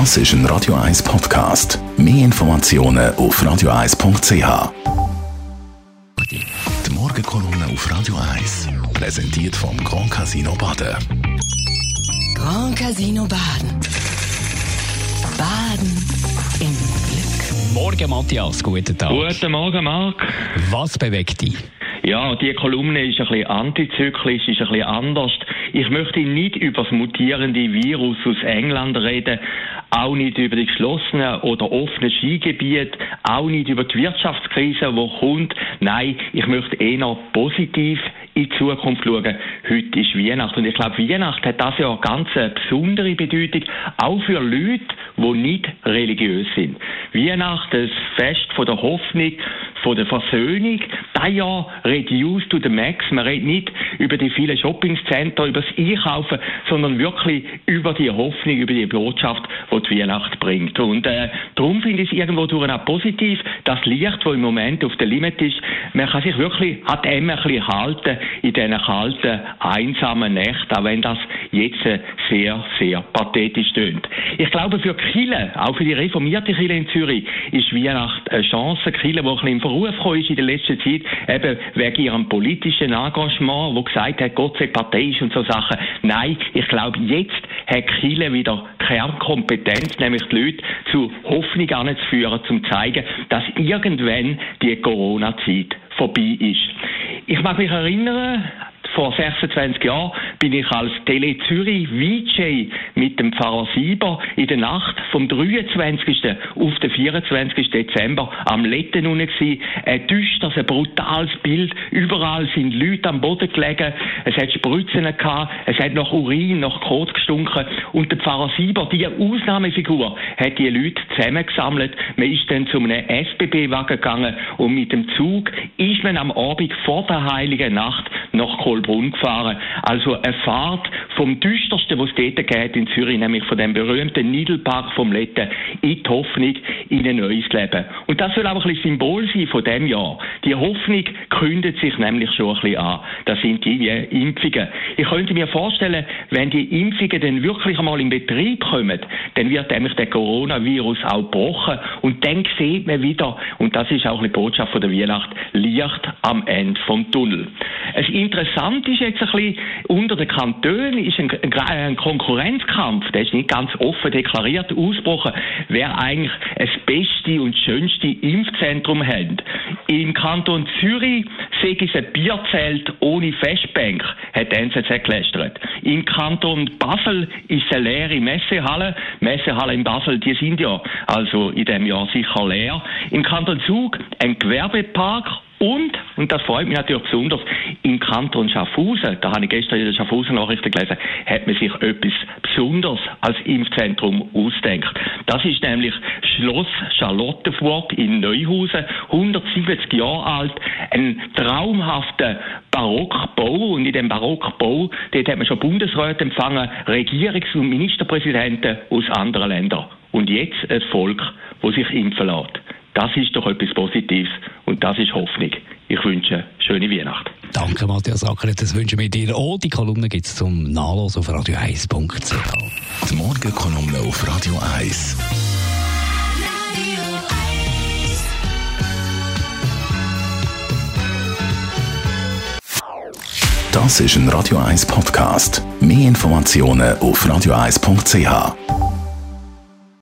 Das ist ein Radio 1 Podcast. Mehr Informationen auf radio1.ch. Die Morgenkolumne auf Radio 1 präsentiert vom Grand Casino Baden. Grand Casino Baden. Baden im Glück. Morgen, Matthias. Guten Tag. Guten Morgen, Marc. Was bewegt dich? Ja, die Kolumne ist ein bisschen antizyklisch, ist ein bisschen anders. Ich möchte nicht über das mutierende Virus aus England reden, auch nicht über die geschlossenen oder offenen Skigebiete, auch nicht über die Wirtschaftskrise, die kommt. Nein, ich möchte eher positiv in die Zukunft schauen. Heute ist Weihnachten und ich glaube, Weihnachten hat das ja eine ganz besondere Bedeutung, auch für Leute, die nicht religiös sind. Weihnachten, das Fest von der Hoffnung, von der Versöhnung, Jahr reduced to the max. Man redet nicht über die vielen Shoppingcenter, über das Einkaufen, sondern wirklich über die Hoffnung, über die Botschaft, die die Weihnacht bringt. Und äh, darum finde ich es irgendwo durch auch positiv, das Licht, das im Moment auf der Limit ist, man kann sich wirklich an dem ein bisschen halten in diesen kalten, einsamen Nächten, auch wenn das jetzt sehr, sehr pathetisch tönt. Ich glaube, für Kille, auch für die reformierte Kille in Zürich, ist Weihnacht eine Chance. Kille, die ein bisschen in Verruf ist in der letzten Zeit, eben wegen ihrem politischen Engagement, wo gesagt hat, Gott sei parteiisch und so Sachen. Nein, ich glaube, jetzt hat Kille wieder Kernkompetenz, nämlich die Leute zu Hoffnung anzuführen, zu zeigen, dass irgendwann die Corona-Zeit vorbei ist. Ich mag mich erinnern, vor 26 Jahren bin ich als Tele Zürich VJ mit dem Pfarrer Sieber in der Nacht vom 23. auf den 24. Dezember am Letten gewesen. Ein düsteres, ein brutales Bild. Überall sind Leute am Boden gelegen. Es hat Spritzen gehabt. Es hat nach Urin, nach Kot gestunken. Und der Pfarrer Sieber, die Ausnahmefigur, hat die Leute zusammengesammelt. Man ist dann zu einem SBB-Wagen gegangen und mit dem Zug ist man am Abend vor der Heiligen Nacht nach Kolbrunn gefahren. Also eine Fahrt vom düstersten, was es dort geht in Zürich, nämlich von dem berühmten Niedelpark vom Letten in die Hoffnung in ein neues Leben. Und das soll auch ein bisschen Symbol sein von dem Jahr. Die Hoffnung kündet sich nämlich schon ein bisschen an. Das sind die Impfungen. Ich könnte mir vorstellen, wenn die Impfungen dann wirklich einmal in Betrieb kommen, dann wird nämlich der Coronavirus auch gebrochen und dann sieht man wieder, und das ist auch eine Botschaft von der Weihnacht, Licht am Ende vom Tunnel. Es interessant ist jetzt ein bisschen, unter den Kantonen ist ein, ein Konkurrenzkampf, der ist nicht ganz offen deklariert, ausgebrochen, wer eigentlich das beste und schönste Impfzentrum hat. Im Kanton Zürich sehe ich ein Bierzelt ohne Festbank, hat die NZZ gelästert. Im Kanton Basel ist eine leere Messehalle. Messehalle in Basel, die sind ja also in dem Jahr sicher leer. Im Kanton Zug ein Gewerbepark und, und das freut mich natürlich besonders, im Kanton Schaffhausen, da habe ich gestern in der Schaffhausen Nachrichten gelesen, hat man sich etwas Besonderes als Impfzentrum ausdenkt. Das ist nämlich Schloss Charlottenburg in Neuhausen, 170 Jahre alt, ein traumhafter Barockbau und in dem Barockbau, dort hat man schon Bundesräte empfangen, Regierungs- und Ministerpräsidenten aus anderen Ländern. Und jetzt ein Volk, das sich impfen lässt. Das ist doch etwas Positives und das ist Hoffnung. Ich wünsche schöne Weihnachten. Danke, Matthias Ackeret. Das wünschen wir dir auch. Die Kolumne gibt es zum Nachlesen auf radio1.ch. Die Morgenkolumne auf Radio 1. Das ist ein Radio 1 Podcast. Mehr Informationen auf radio1.ch.